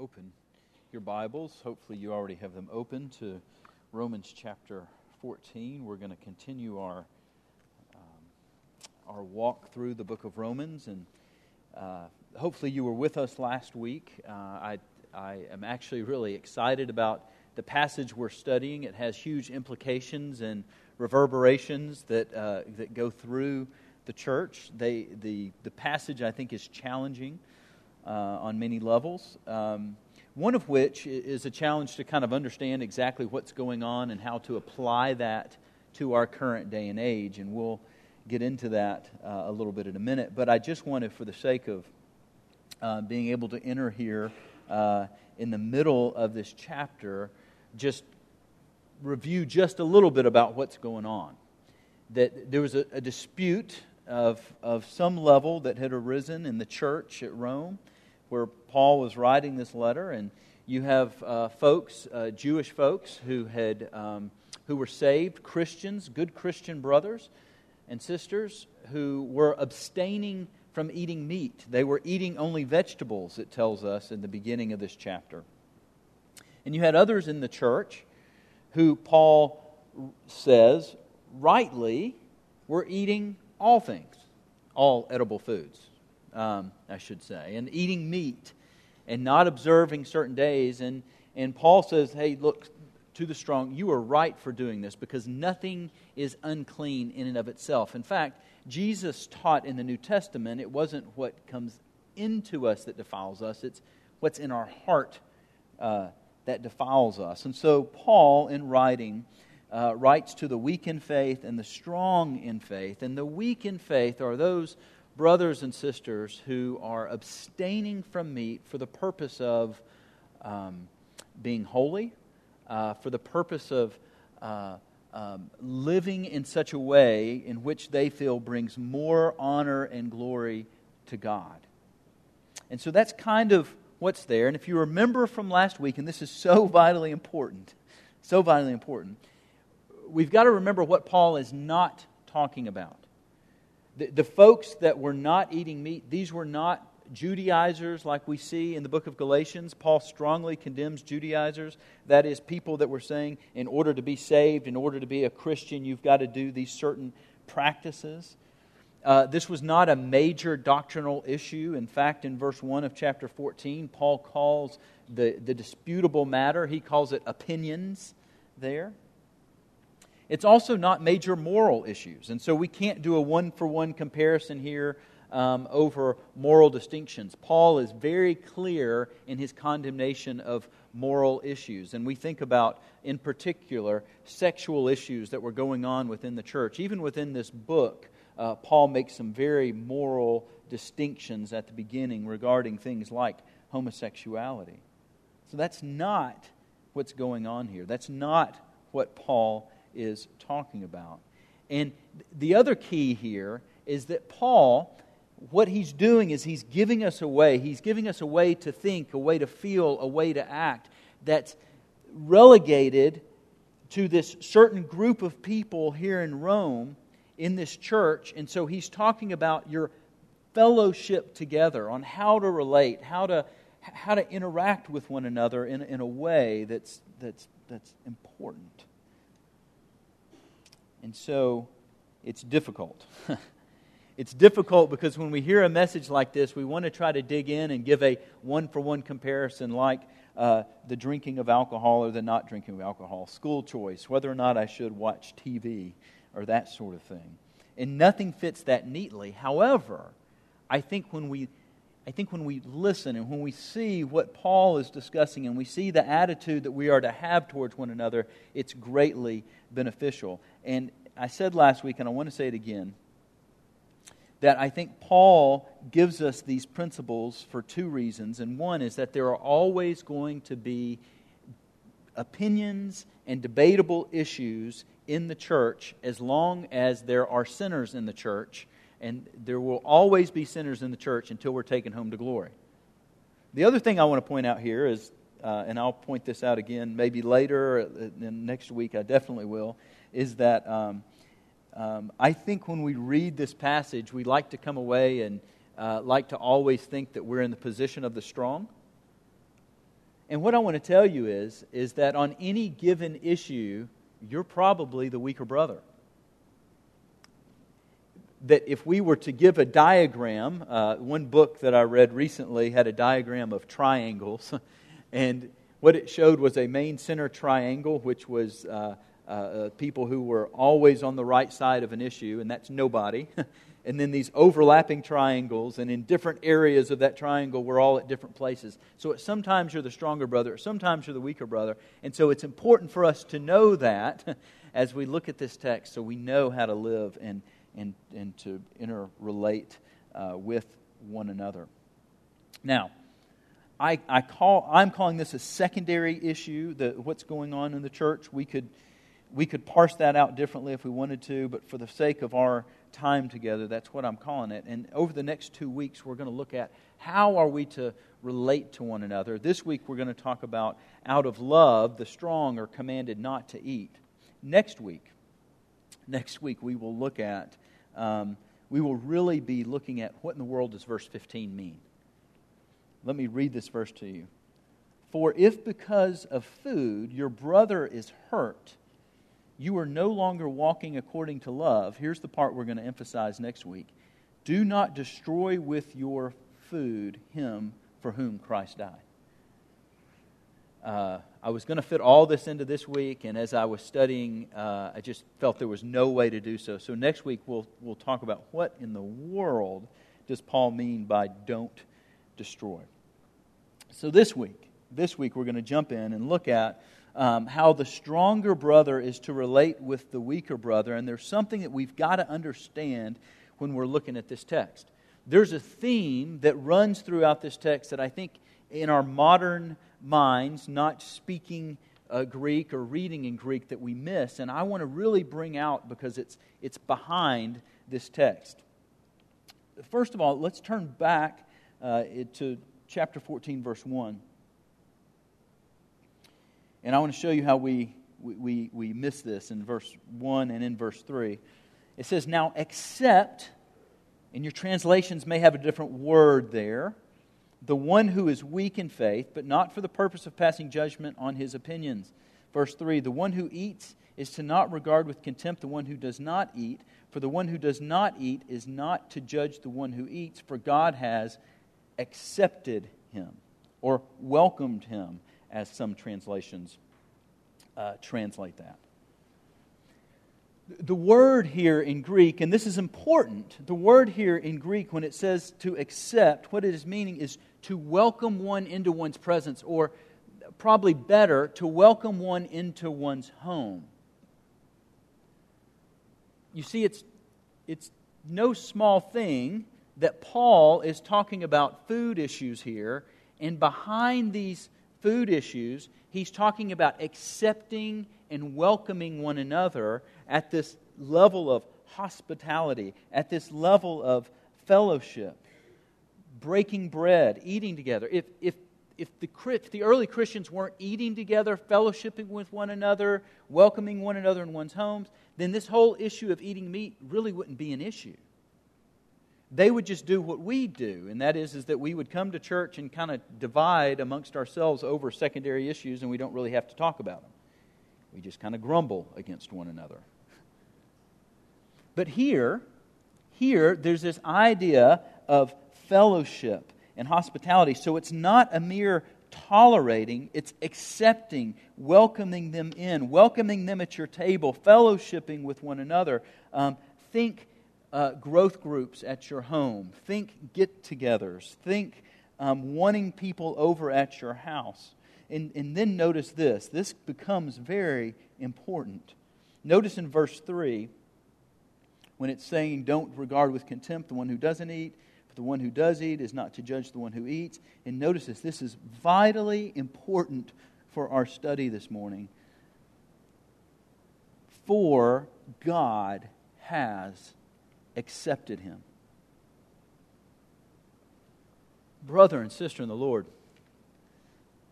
open your Bibles. Hopefully, you already have them open to Romans chapter 14. We're going to continue our um, our walk through the book of Romans, and uh, hopefully, you were with us last week. Uh, I I am actually really excited about the passage we're studying. It has huge implications and reverberations that uh, that go through the church. They the the passage I think is challenging on many levels. Um, one of which is a challenge to kind of understand exactly what's going on and how to apply that to our current day and age. And we'll get into that uh, a little bit in a minute. But I just wanted, for the sake of uh, being able to enter here uh, in the middle of this chapter, just review just a little bit about what's going on. That there was a, a dispute of, of some level that had arisen in the church at Rome where Paul was writing this letter, and you have uh, folks, uh, Jewish folks, who had um, who were saved, Christians, good Christian brothers and sisters, who were abstaining from eating meat. They were eating only vegetables. It tells us in the beginning of this chapter. And you had others in the church who Paul says rightly were eating all things, all edible foods um, I should say, and eating meat and not observing certain days. And, and Paul says, hey, look, to the strong, you are right for doing this because nothing is unclean in and of itself. In fact, Jesus taught in the New Testament it wasn't what comes into us that defiles us, it's what's in our heart uh, that defiles us. And so, Paul, in writing, uh, writes to the weak in faith and the strong in faith. And the weak in faith are those brothers and sisters who are abstaining from meat for the purpose of um, being holy, uh, for the purpose of uh, um, living in such a way in which they feel brings more honor and glory to God. And so that's kind of what's there. And if you remember from last week, and this is so vitally important, so vitally important, we've got to remember what Paul is not talking about. The, the folks that were not eating meat, these were not Judaizers like we see in the book of Galatians. Paul strongly condemns Judaizers. That is, people that were saying, in order to be saved, in order to be a Christian, you've got to do these certain practices. Uh, this was not a major doctrinal issue. In fact, in verse 1 of chapter 14, Paul calls the, the disputable matter, he calls it opinions there. It's also not major moral issues. And so we can't do a one for one comparison here um, over moral distinctions. Paul is very clear in his condemnation of moral issues. And we think about, in particular, sexual issues that were going on within the church. Even within this book, uh, Paul makes some very moral distinctions at the beginning regarding things like homosexuality. So that's not what's going on here. That's not what Paul is talking about. And the other key here is that Paul, what he's doing is he's giving us a way, he's giving us a way to think, a way to feel, a way to act that's relegated to this certain group of people here in Rome in this church. And so he's talking about your fellowship together, on how to relate, how to, how to interact with one another in, in a way that's, that's, that's important. And so it's difficult. it's difficult because when we hear a message like this, we want to try to dig in and give a one for one comparison, like uh, the drinking of alcohol or the not drinking of alcohol, school choice, whether or not I should watch TV, or that sort of thing. And nothing fits that neatly. However, I think when we I think when we listen and when we see what Paul is discussing and we see the attitude that we are to have towards one another, it's greatly beneficial. And I said last week, and I want to say it again, that I think Paul gives us these principles for two reasons. And one is that there are always going to be opinions and debatable issues in the church as long as there are sinners in the church. And there will always be sinners in the church until we're taken home to glory. The other thing I want to point out here is, uh, and I'll point this out again maybe later, uh, next week I definitely will, is that um, um, I think when we read this passage, we like to come away and uh, like to always think that we're in the position of the strong. And what I want to tell you is, is that on any given issue, you're probably the weaker brother. That if we were to give a diagram, uh, one book that I read recently had a diagram of triangles, and what it showed was a main center triangle, which was uh, uh, uh people who were always on the right side of an issue, and that's nobody. and then these overlapping triangles, and in different areas of that triangle, we're all at different places. So sometimes you're the stronger brother, sometimes you're the weaker brother. And so it's important for us to know that as we look at this text so we know how to live and, and, and to interrelate uh, with one another. Now, I, I call, I'm calling this a secondary issue, the, what's going on in the church. We could, we could parse that out differently if we wanted to, but for the sake of our time together. That's what I'm calling it. And over the next two weeks, we're going to look at how are we to relate to one another. This week, we're going to talk about out of love, the strong are commanded not to eat. Next week, next week, we will look at, um, we will really be looking at what in the world does verse 15 mean. Let me read this verse to you. For if because of food your brother is hurt, you are no longer walking according to love. Here's the part we're going to emphasize next week. Do not destroy with your food him for whom Christ died. Uh, I was going to fit all this into this week, and as I was studying, uh, I just felt there was no way to do so. So next week we'll we'll talk about what in the world does Paul mean by don't destroy. So this week, this week we're going to jump in and look at um, how the stronger brother is to relate with the weaker brother. And there's something that we've got to understand when we're looking at this text. There's a theme that runs throughout this text that I think in our modern minds, not speaking uh, Greek or reading in Greek, that we miss. And I want to really bring out because it's, it's behind this text. First of all, let's turn back uh, to chapter 14, verse 1. And I want to show you how we, we, we miss this in verse 1 and in verse 3. It says, Now accept, and your translations may have a different word there, the one who is weak in faith, but not for the purpose of passing judgment on his opinions. Verse 3 The one who eats is to not regard with contempt the one who does not eat, for the one who does not eat is not to judge the one who eats, for God has accepted him or welcomed him as some translations uh, translate that. The word here in Greek, and this is important, the word here in Greek, when it says to accept, what it is meaning is to welcome one into one's presence, or probably better, to welcome one into one's home. You see, it's, it's no small thing that Paul is talking about food issues here, and behind these food issues, he's talking about accepting and welcoming one another at this level of hospitality, at this level of fellowship, breaking bread, eating together. If, if, if, the, if the early Christians weren't eating together, fellowshipping with one another, welcoming one another in one's homes, then this whole issue of eating meat really wouldn't be an issue they would just do what we do, and that is, is that we would come to church and kind of divide amongst ourselves over secondary issues, and we don't really have to talk about them. We just kind of grumble against one another. But here, here, there's this idea of fellowship and hospitality. So it's not a mere tolerating, it's accepting, welcoming them in, welcoming them at your table, fellowshipping with one another. Um, think uh, growth groups at your home. Think get togethers. Think um, wanting people over at your house. And, and then notice this this becomes very important. Notice in verse 3 when it's saying, Don't regard with contempt the one who doesn't eat, but the one who does eat is not to judge the one who eats. And notice this this is vitally important for our study this morning. For God has accepted him. Brother and sister in the Lord,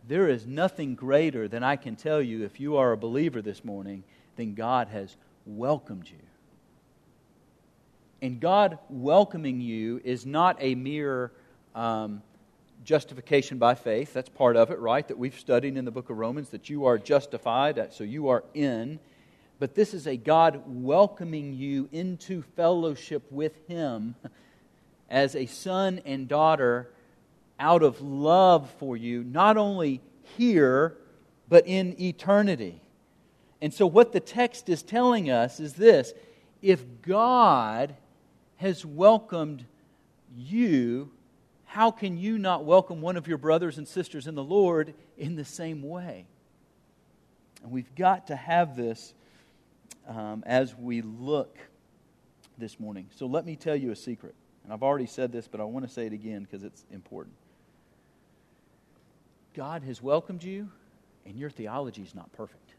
there is nothing greater than I can tell you if you are a believer this morning than God has welcomed you. And God welcoming you is not a mere um, justification by faith. That's part of it, right? That we've studied in the book of Romans that you are justified, so you are in. But this is a God welcoming you into fellowship with Him as a son and daughter out of love for you, not only here, but in eternity. And so, what the text is telling us is this if God has welcomed you, how can you not welcome one of your brothers and sisters in the Lord in the same way? And we've got to have this um, as we look this morning. So, let me tell you a secret. And I've already said this, but I want to say it again because it's important. God has welcomed you, and your theology is not perfect.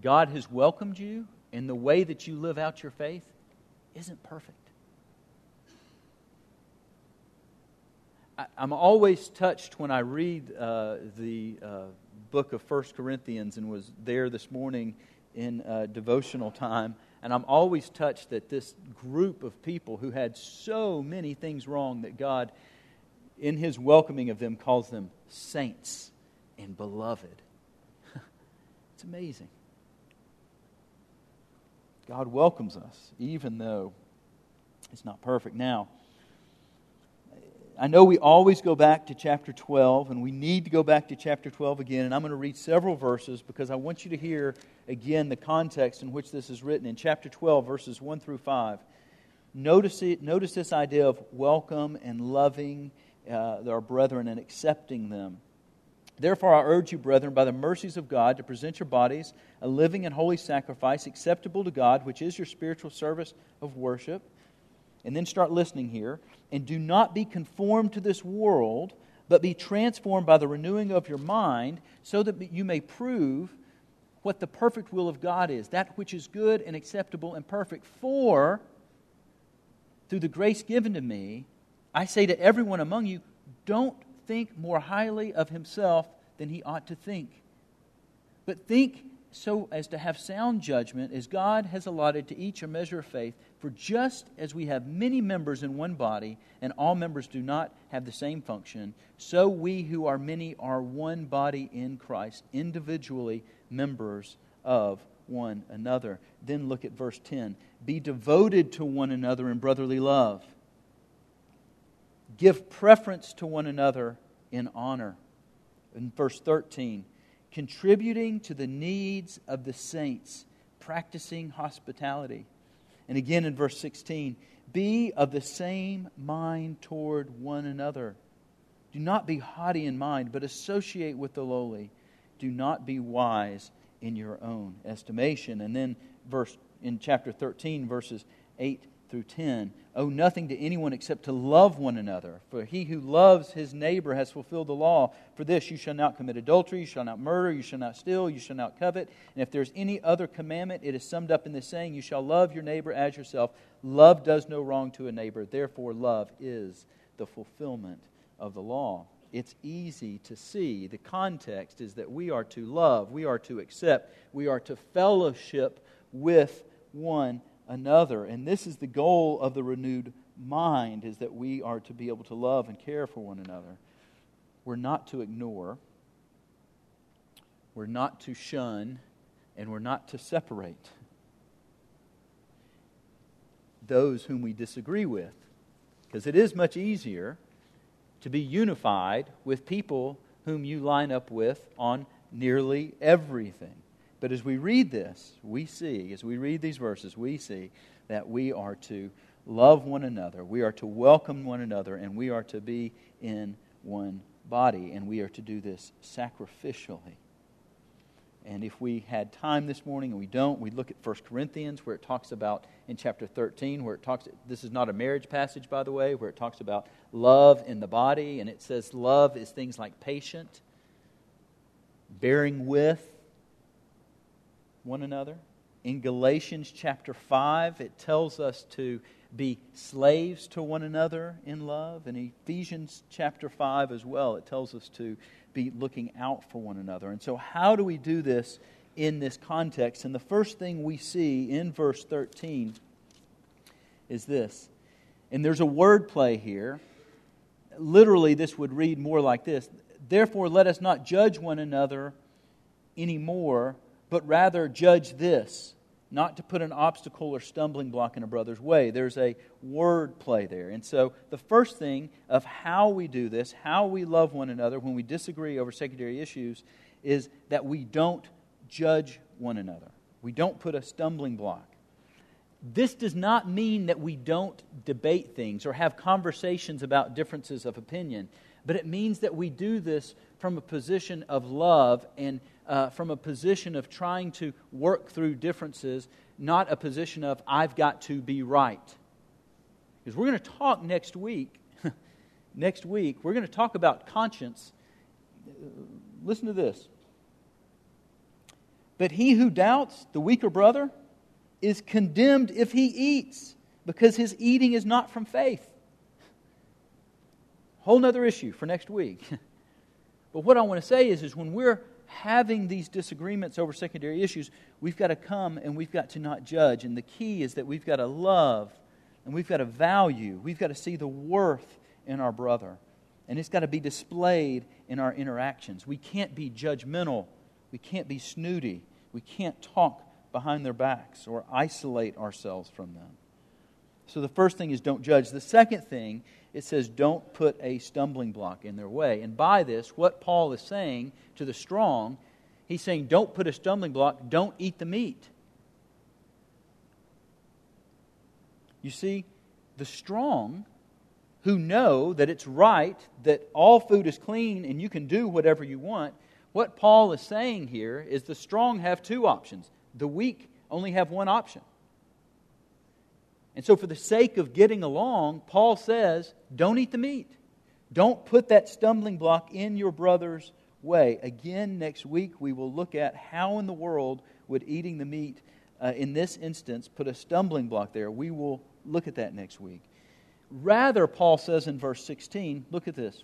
God has welcomed you, and the way that you live out your faith isn't perfect. I, am always touched when I read uh, the uh, book of First Corinthians and was there this morning in uh, devotional time. And I'm always touched that this group of people who had so many things wrong that God, in His welcoming of them, calls them saints and beloved. it's amazing. God welcomes us, even though it's not perfect. Now, I know we always go back to chapter 12, and we need to go back to chapter 12 again. And I'm going to read several verses because I want you to hear again the context in which this is written. In chapter 12, verses 1 through 5, notice, it, notice this idea of welcome and loving uh, our brethren and accepting them. Therefore, I urge you, brethren, by the mercies of God, to present your bodies a living and holy sacrifice, acceptable to God, which is your spiritual service of worship. And then start listening here. And do not be conformed to this world, but be transformed by the renewing of your mind, so that you may prove what the perfect will of God is, that which is good and acceptable and perfect. For, through the grace given to me, I say to everyone among you, don't think more highly of himself than he ought to think. But think so as to have sound judgment, as God has allotted to each a measure of faith. For just as we have many members in one body, and all members do not have the same function, so we who are many are one body in Christ, individually members of one another. Then look at verse 10 Be devoted to one another in brotherly love. Give preference to one another in honor. In verse 13, contributing to the needs of the saints, practicing hospitality. And again in verse 16, be of the same mind toward one another. Do not be haughty in mind, but associate with the lowly. Do not be wise in your own estimation. And then verse in chapter 13 verses 8 through 10 owe nothing to anyone except to love one another. For he who loves his neighbor has fulfilled the law. For this, you shall not commit adultery, you shall not murder, you shall not steal, you shall not covet. And if there's any other commandment, it is summed up in this saying, You shall love your neighbor as yourself. Love does no wrong to a neighbor. Therefore, love is the fulfillment of the law. It's easy to see. The context is that we are to love, we are to accept, we are to fellowship with one another. And this is the goal of the renewed mind is that we are to be able to love and care for one another. We're not to ignore, we're not to shun, and we're not to separate those whom we disagree with. Because it is much easier to be unified with people whom you line up with on nearly everything. But as we read this, we see, as we read these verses, we see that we are to love one another, we are to welcome one another, and we are to be in one body. And we are to do this sacrificially. And if we had time this morning and we don't, we look at 1 Corinthians where it talks about in chapter 13 where it talks this is not a marriage passage by the way, where it talks about love in the body and it says love is things like patient, bearing with, one another. In Galatians chapter 5, it tells us to be slaves to one another in love. In Ephesians chapter 5 as well, it tells us to be looking out for one another. And so, how do we do this in this context? And the first thing we see in verse 13 is this And there's a word play here. Literally, this would read more like this Therefore, let us not judge one another anymore, but rather judge this not to put an obstacle or stumbling block in a brother's way. There's a word play there. And so, the first thing of how we do this, how we love one another when we disagree over secondary issues, is that we don't judge one another. We don't put a stumbling block. This does not mean that we don't debate things or have conversations about differences of opinion, but it means that we do this from a position of love and uh, from a position of trying to work through differences, not a position of, I've got to be right. Because we're going to talk next week. next week, we're going to talk about conscience. Listen to this. But he who doubts, the weaker brother, is condemned if he eats, because his eating is not from faith. Whole nother issue for next week. but what I want to say is, is when we're having these disagreements over secondary issues, we've got to come and we've got to not judge. And the key is that we've got to love and we've got to value. We've got to see the worth in our brother. And it's got to be displayed in our interactions. We can't be judgmental. We can't be snooty. We can't talk behind their backs or isolate ourselves from them. So the first thing is don't judge. The second thing, it says don't put a stumbling block in their way. And by this, what Paul is saying to the strong, he's saying don't put a stumbling block, don't eat the meat. You see, the strong who know that it's right, that all food is clean and you can do whatever you want, what Paul is saying here is the strong have two options. The weak only have one option. And so, for the sake of getting along, Paul says, don't eat the meat. Don't put that stumbling block in your brother's way. Again, next week, we will look at how in the world would eating the meat, uh, in this instance, put a stumbling block there. We will look at that next week. Rather, Paul says in verse 16, look at this.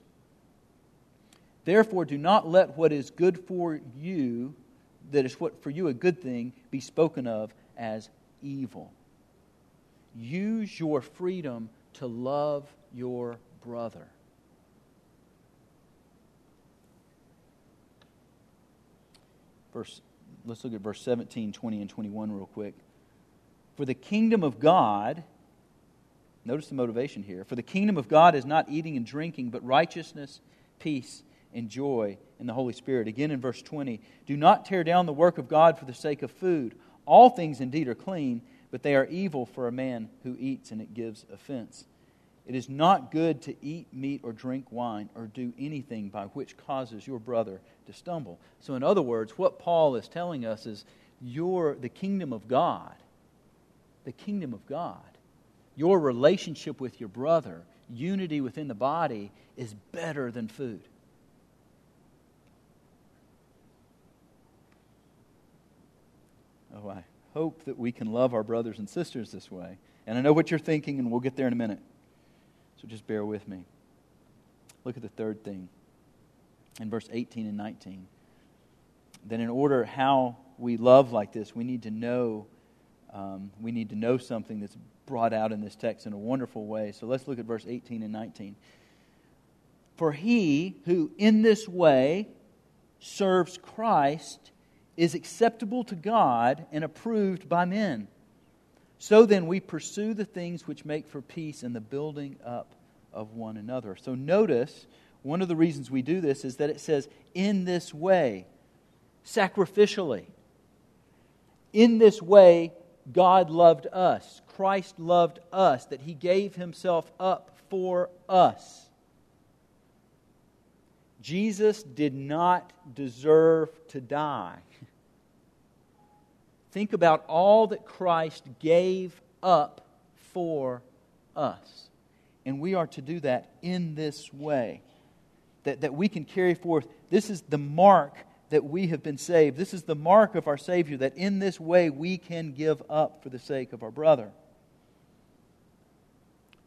Therefore, do not let what is good for you, that is what for you a good thing, be spoken of as evil. Use your freedom to love your brother. Verse, let's look at verse 17, 20, and 21 real quick. For the kingdom of God, notice the motivation here. For the kingdom of God is not eating and drinking, but righteousness, peace, and joy in the Holy Spirit. Again in verse 20, do not tear down the work of God for the sake of food. All things indeed are clean but they are evil for a man who eats and it gives offense. It is not good to eat meat or drink wine or do anything by which causes your brother to stumble. So, in other words, what Paul is telling us is your, the kingdom of God, the kingdom of God, your relationship with your brother, unity within the body, is better than food. Oh, I hope that we can love our brothers and sisters this way. And I know what you're thinking, and we'll get there in a minute. So just bear with me. Look at the third thing in verse 18 and 19. Then, in order how we love like this, we need to know um, we need to know something that's brought out in this text in a wonderful way. So let's look at verse 18 and 19. For he who in this way serves Christ is acceptable to God and approved by men. So then, we pursue the things which make for peace and the building up of one another. So, notice one of the reasons we do this is that it says, in this way, sacrificially. In this way, God loved us. Christ loved us, that he gave himself up for us. Jesus did not deserve to die. Think about all that Christ gave up for us. And we are to do that in this way. That, that we can carry forth. This is the mark that we have been saved. This is the mark of our Savior, that in this way we can give up for the sake of our brother.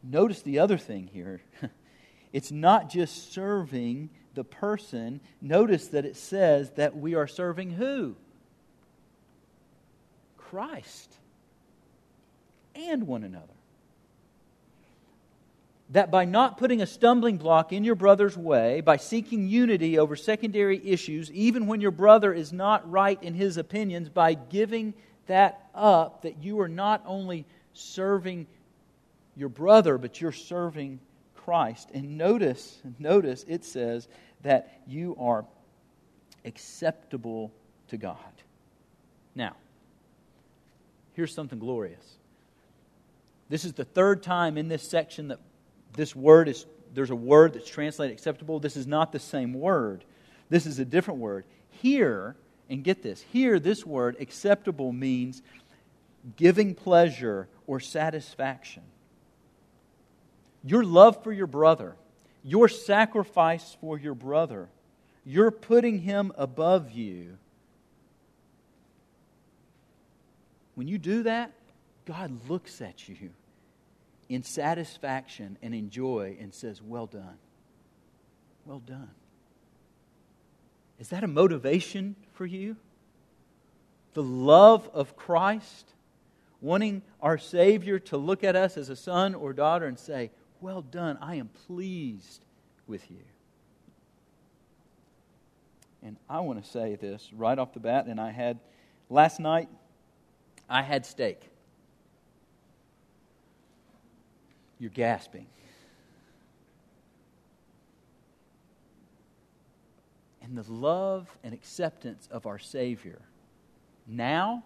Notice the other thing here. it's not just serving the person. Notice that it says that we are serving who? Christ and one another. that by not putting a stumbling block in your brother's way, by seeking unity over secondary issues, even when your brother is not right in his opinions, by giving that up, that you are not only serving your brother, but you're serving Christ. And notice, notice it says that you are acceptable to God. Now, here's something glorious. This is the third time in this section that this word is, there's a word that's translated acceptable. This is not the same word, this is a different word. Here, and get this, here, this word acceptable means giving pleasure or satisfaction. Your love for your brother, your sacrifice for your brother, you're putting him above you. When you do that, God looks at you in satisfaction and in joy and says, Well done. Well done. Is that a motivation for you? The love of Christ, wanting our Savior to look at us as a son or daughter and say, Well done, I am pleased with you. And I want to say this right off the bat, and I had last night, I had steak. You're gasping. And the love and acceptance of our Savior now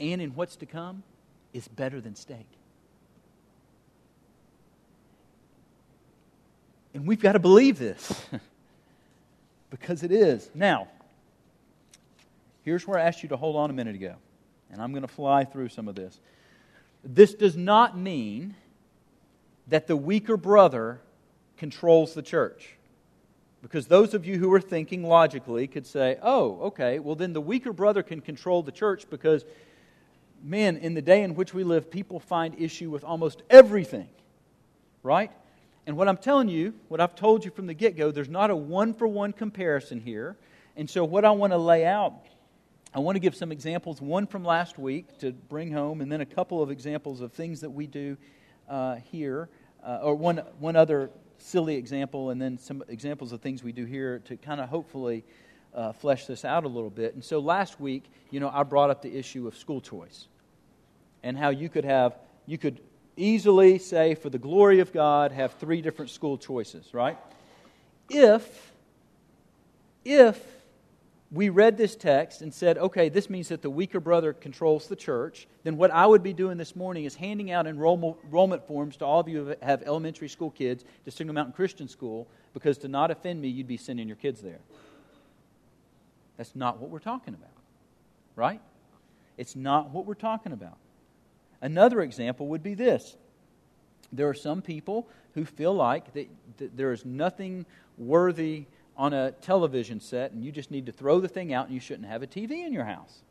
and in what's to come is better than steak. And we've got to believe this because it is. Now, here's where I asked you to hold on a minute ago, and I'm going to fly through some of this. This does not mean that the weaker brother controls the church. Because those of you who are thinking logically could say, oh, okay, well, then the weaker brother can control the church because, man, in the day in which we live, people find issue with almost everything, right? And what I'm telling you, what I've told you from the get go, there's not a one for one comparison here. And so, what I want to lay out, I want to give some examples, one from last week to bring home, and then a couple of examples of things that we do uh, here, uh, or one, one other silly example, and then some examples of things we do here to kind of hopefully uh, flesh this out a little bit. And so last week, you know, I brought up the issue of school choice and how you could have, you could easily say, for the glory of God, have three different school choices, right? If, if we read this text and said, okay, this means that the weaker brother controls the church, then what I would be doing this morning is handing out enrollment forms to all of you who have elementary school kids to Signal Mountain Christian School, because to not offend me, you'd be sending your kids there. That's not what we're talking about, right? It's not what we're talking about. Another example would be this there are some people who feel like that, that there is nothing worthy on a television set and you just need to throw the thing out and you shouldn't have a TV in your house.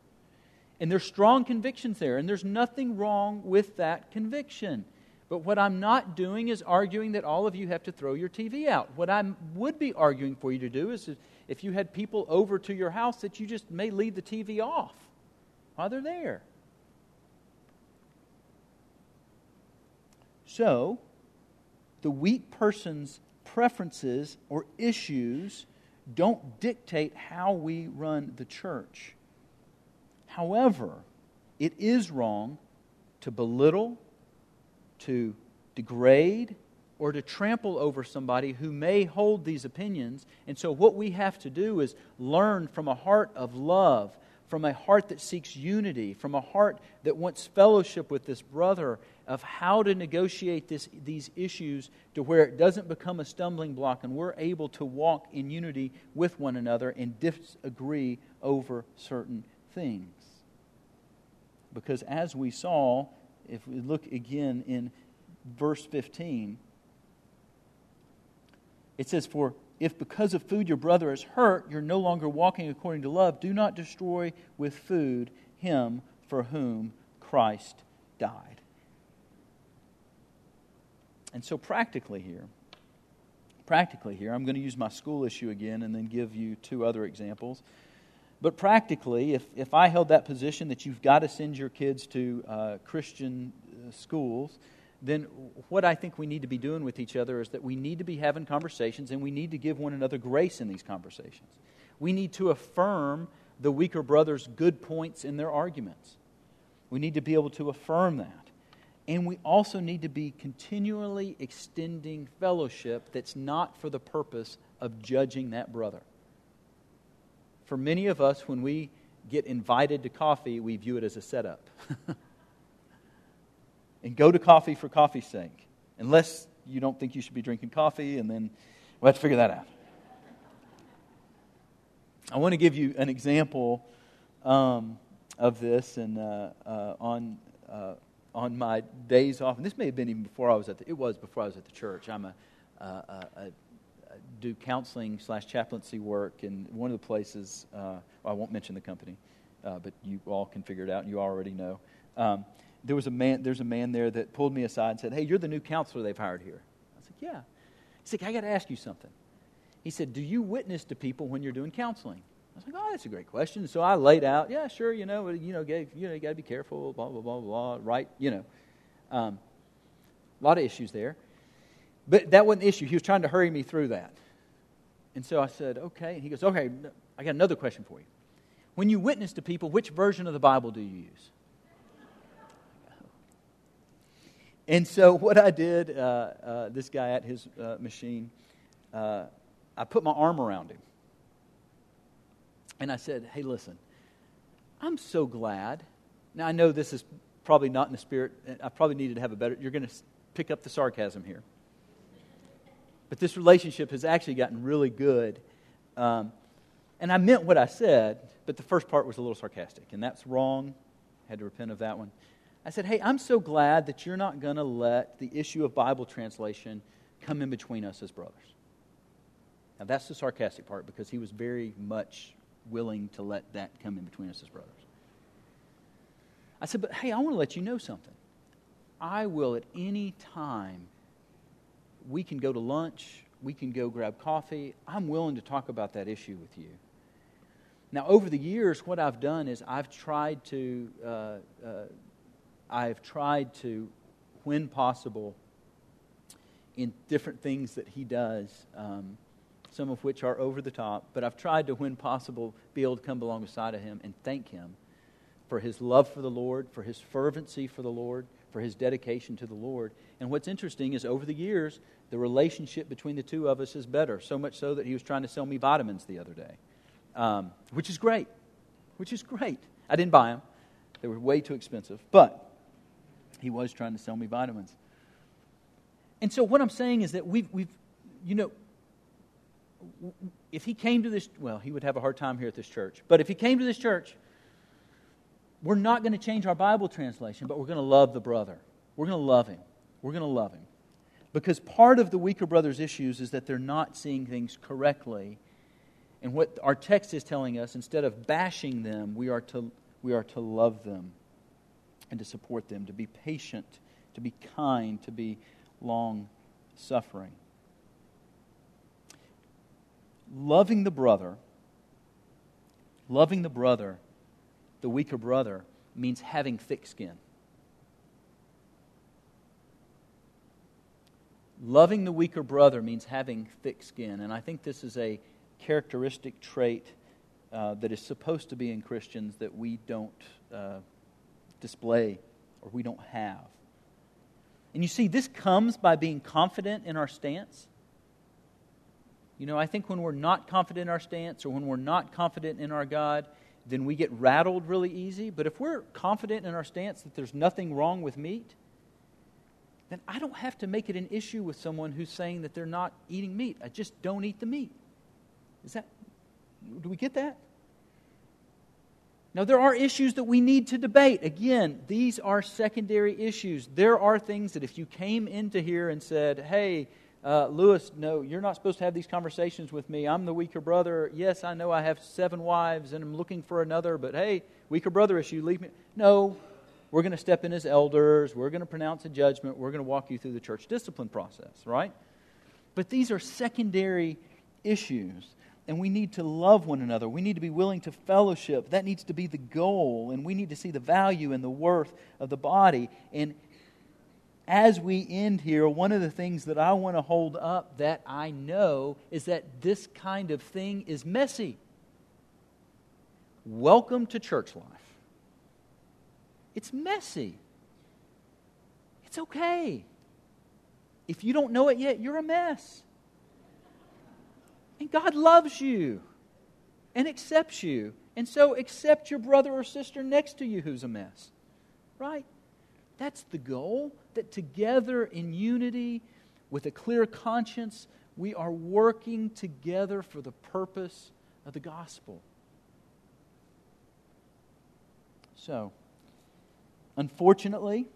And there's strong convictions there, and there's nothing wrong with that conviction. But what I'm not doing is arguing that all of you have to throw your TV out. What I would be arguing for you to do is if you had people over to your house, that you just may leave the TV off while they're there. So, the weak person's preferences or issues don't dictate how we run the church. However, it is wrong to belittle, to degrade, or to trample over somebody who may hold these opinions. And so, what we have to do is learn from a heart of love, from a heart that seeks unity, from a heart that wants fellowship with this brother of how to negotiate this, these issues to where it doesn't become a stumbling block and we're able to walk in unity with one another and disagree over certain things. Because as we saw, if we look again in verse 15, it says, For if because of food your brother is hurt, you're no longer walking according to love, do not destroy with food him for whom Christ died. And so, practically here, practically here, I'm going to use my school issue again and then give you two other examples. But practically, if, if I held that position that you've got to send your kids to uh, Christian uh, schools, then what I think we need to be doing with each other is that we need to be having conversations and we need to give one another grace in these conversations. We need to affirm the weaker brother's good points in their arguments. We need to be able to affirm that. And we also need to be continually extending fellowship that's not for the purpose of judging that brother. For many of us, when we get invited to coffee, we view it as a setup. and go to coffee for coffee's sake, unless you don't think you should be drinking coffee, and then we'll have to figure that out. I want to give you an example um, of this, and uh, uh, on uh, on my days off, and this may have been even before I was at the, it was before I was at the church. I'm a, a, a, a do counseling slash chaplaincy work, and one of the places uh, I won't mention the company, uh, but you all can figure it out, you already know. Um, there was a man, there's a man there that pulled me aside and said, Hey, you're the new counselor they've hired here. I said, Yeah. He said, I got to ask you something. He said, Do you witness to people when you're doing counseling? I was like, Oh, that's a great question. So I laid out, Yeah, sure, you know, you know, gave, you know, you got to be careful, blah, blah, blah, blah, right? You know, um, a lot of issues there. But that wasn't the issue. He was trying to hurry me through that. And so I said, Okay. And he goes, Okay, I got another question for you. When you witness to people, which version of the Bible do you use? And so, what I did, uh, uh, this guy at his uh, machine, uh, I put my arm around him. And I said, Hey, listen, I'm so glad. Now, I know this is probably not in the spirit. I probably needed to have a better, you're going to pick up the sarcasm here. But this relationship has actually gotten really good. Um, and I meant what I said, but the first part was a little sarcastic, and that's wrong. I Had to repent of that one. I said, Hey, I'm so glad that you're not going to let the issue of Bible translation come in between us as brothers. Now, that's the sarcastic part because he was very much willing to let that come in between us as brothers. I said, But hey, I want to let you know something. I will at any time, we can go to lunch, we can go grab coffee. I'm willing to talk about that issue with you. Now, over the years, what I've done is I've tried to uh, uh, I've tried to, when possible, in different things that he does, um, some of which are over the top, but I've tried to, when possible, be able to come alongside of him and thank him for his love for the Lord, for his fervency for the Lord, for his dedication to the Lord. And what's interesting is over the years, the relationship between the two of us is better, so much so that he was trying to sell me vitamins the other day, um, which is great. Which is great. I didn't buy them, they were way too expensive. But he was trying to sell me vitamins. And so what I'm saying is that we've, we've you know, if he came to this, well, he would have a hard time here at this church. But if he came to this church, we're not going to change our Bible translation, but we're going to love the brother. We're going to love him. We're going to love him. Because part of the weaker brother's issues is that they're not seeing things correctly. And what our text is telling us, instead of bashing them, we are to, we are to love them and to support them, to be patient, to be kind, to be long suffering. Loving the brother, loving the brother, the weaker brother, means having thick skin. Loving the weaker brother means having thick skin. And I think this is a characteristic trait uh, that is supposed to be in Christians that we don't uh, display or we don't have. And you see, this comes by being confident in our stance. You know, I think when we're not confident in our stance or when we're not confident in our God, then we get rattled really easy. But if we're confident in our stance that there's nothing wrong with meat, then I don't have to make it an issue with someone who's saying that they're not eating meat. I just don't eat the meat. Is that, do we get that? Now, there are issues that we need to debate. Again, these are secondary issues. There are things that if you came into here and said, hey, uh, Lewis, no, you're not supposed to have these conversations with me. I'm the weaker brother. Yes, I know I have seven wives and I'm looking for another, but hey, weaker brother issue, leave me. No, we're going to step in as elders. We're going to pronounce a judgment. We're going to walk you through the church discipline process, right? But these are secondary issues and we need to love one another. We need to be willing to fellowship. That needs to be the goal, and we need to see the value and the worth of the body. And as we end here, one of the things that I want to hold up that I know is that this kind of thing is messy. Welcome to church life. It's messy. It's okay. If you don't know it yet, you're a mess. And God loves you and accepts you. And so accept your brother or sister next to you who's a mess. Right? That's the goal. That together in unity, with a clear conscience, we are working together for the purpose of the gospel. So, unfortunately,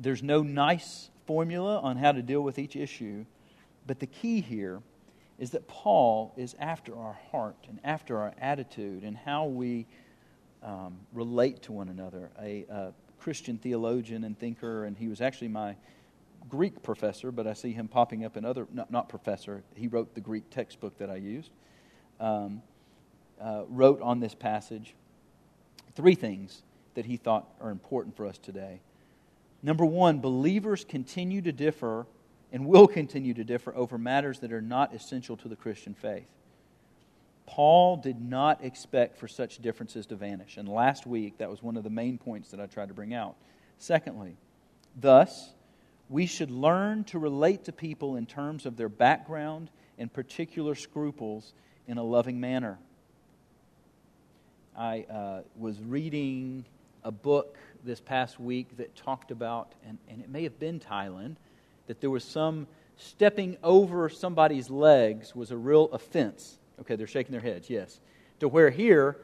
there's no nice formula on how to deal with each issue, but the key here is that Paul is after our heart and after our attitude and how we um, relate to one another. A, a, Christian theologian and thinker, and he was actually my Greek professor, but I see him popping up in other, not, not professor, he wrote the Greek textbook that I used, um, uh, wrote on this passage three things that he thought are important for us today. Number one, believers continue to differ and will continue to differ over matters that are not essential to the Christian faith. Paul did not expect for such differences to vanish. And last week, that was one of the main points that I tried to bring out. Secondly, thus, we should learn to relate to people in terms of their background and particular scruples in a loving manner. I uh, was reading a book this past week that talked about, and, and it may have been Thailand, that there was some stepping over somebody's legs was a real offense. Okay, they're shaking their heads, yes. To where here,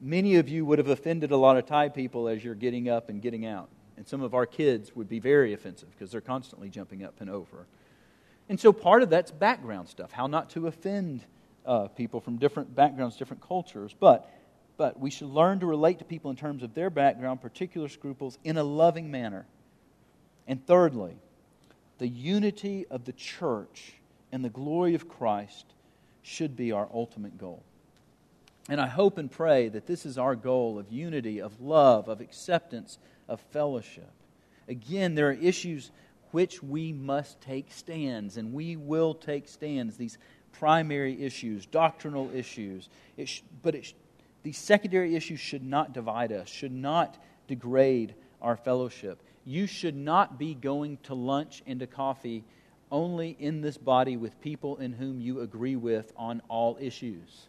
many of you would have offended a lot of Thai people as you're getting up and getting out. And some of our kids would be very offensive because they're constantly jumping up and over. And so part of that's background stuff, how not to offend uh, people from different backgrounds, different cultures. But, but we should learn to relate to people in terms of their background, particular scruples, in a loving manner. And thirdly, the unity of the church and the glory of Christ should be our ultimate goal. And I hope and pray that this is our goal of unity, of love, of acceptance, of fellowship. Again, there are issues which we must take stands, and we will take stands, these primary issues, doctrinal issues. It sh- but it sh- these secondary issues should not divide us, should not degrade our fellowship you should not be going to lunch and to coffee only in this body with people in whom you agree with on all issues.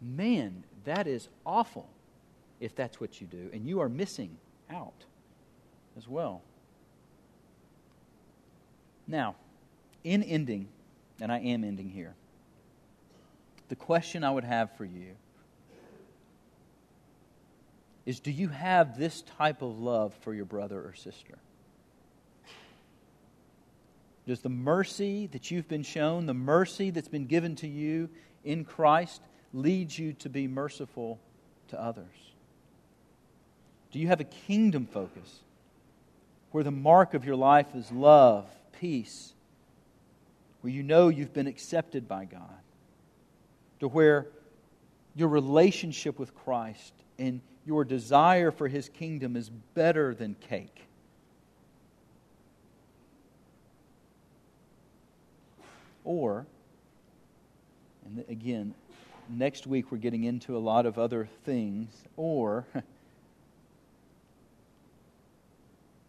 Man, that is awful if that's what you do, and you are missing out as well. Now, in ending, and I am ending here, the question I would have for you is do you have this type of love for your brother or sister? Does the mercy that you've been shown, the mercy that's been given to you in Christ, lead you to be merciful to others? Do you have a kingdom focus where the mark of your life is love, peace, where you know you've been accepted by God? To where your relationship with Christ and your desire for his kingdom is better than cake. Or, and again, next week we're getting into a lot of other things, or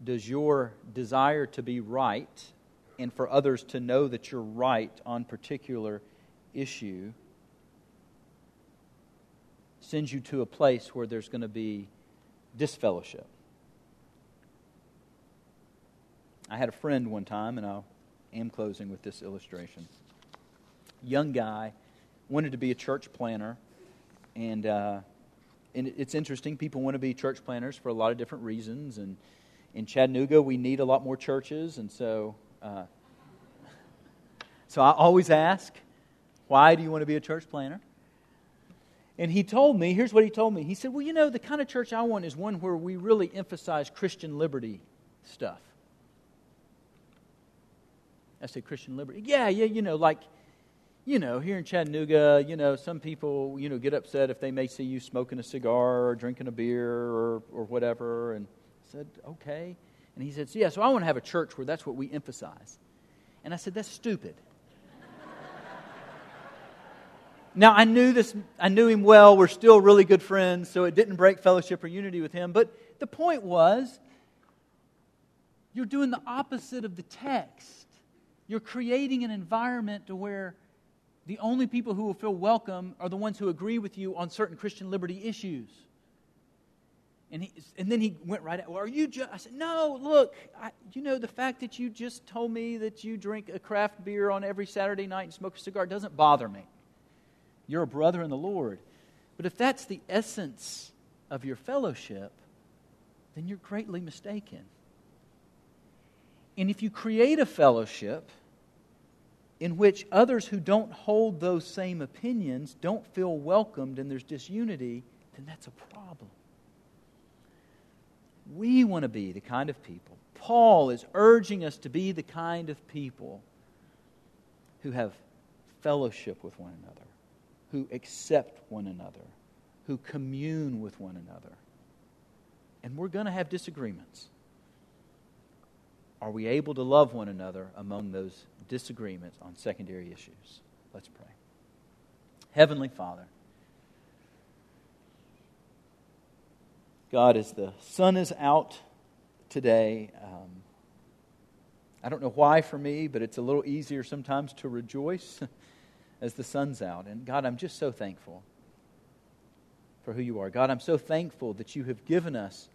does your desire to be right and for others to know that you're right on particular issue sends you to a place where there's going to be disfellowship. I had a friend one time, and I am closing with this illustration. Young guy, wanted to be a church planner, and, uh, and it's interesting. People want to be church planners for a lot of different reasons, and in Chattanooga, we need a lot more churches, and so, uh, so I always ask, why do you want to be a church planner? And he told me, here's what he told me. He said, Well, you know, the kind of church I want is one where we really emphasize Christian liberty stuff. I said, Christian liberty? Yeah, yeah, you know, like, you know, here in Chattanooga, you know, some people, you know, get upset if they may see you smoking a cigar or drinking a beer or, or whatever. And I said, okay. And he said, so, Yeah, so I want to have a church where that's what we emphasize. And I said, That's stupid. now, I knew this, I knew him well. We're still really good friends, so it didn't break fellowship or unity with him. But the point was, you're doing the opposite of the text. You're creating an environment to where the only people who will feel welcome are the ones who agree with you on certain Christian liberty issues. And, he, and then he went right out. Well, are you just? I said, no, look, I, you know, the fact that you just told me that you drink a craft beer on every Saturday night and smoke a cigar doesn't bother me. You're a brother in the Lord. But if that's the essence of your fellowship, then you're greatly mistaken. And if you create a fellowship in which others who don't hold those same opinions don't feel welcomed and there's disunity, then that's a problem. We want to be the kind of people. Paul is urging us to be the kind of people who have fellowship with one another, who accept one another, who commune with one another. And we're going to have disagreements. Are we able to love one another among those disagreements on secondary issues? Let's pray. Heavenly Father, God, as the sun is out today, um, I don't know why for me, but it's a little easier sometimes to rejoice as the sun's out. And God, I'm just so thankful for who you are. God, I'm so thankful that you have given us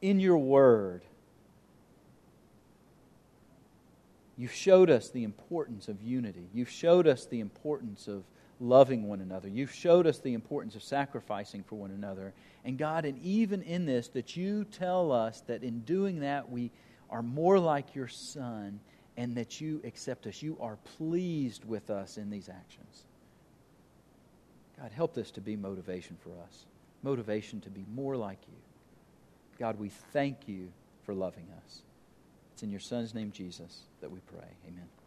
in your word. You've showed us the importance of unity. You've showed us the importance of loving one another. You've showed us the importance of sacrificing for one another. And God, and even in this, that you tell us that in doing that, we are more like your Son and that you accept us. You are pleased with us in these actions. God, help this to be motivation for us, motivation to be more like you. God, we thank you for loving us. It's in your Son's name, Jesus, that we pray. Amen.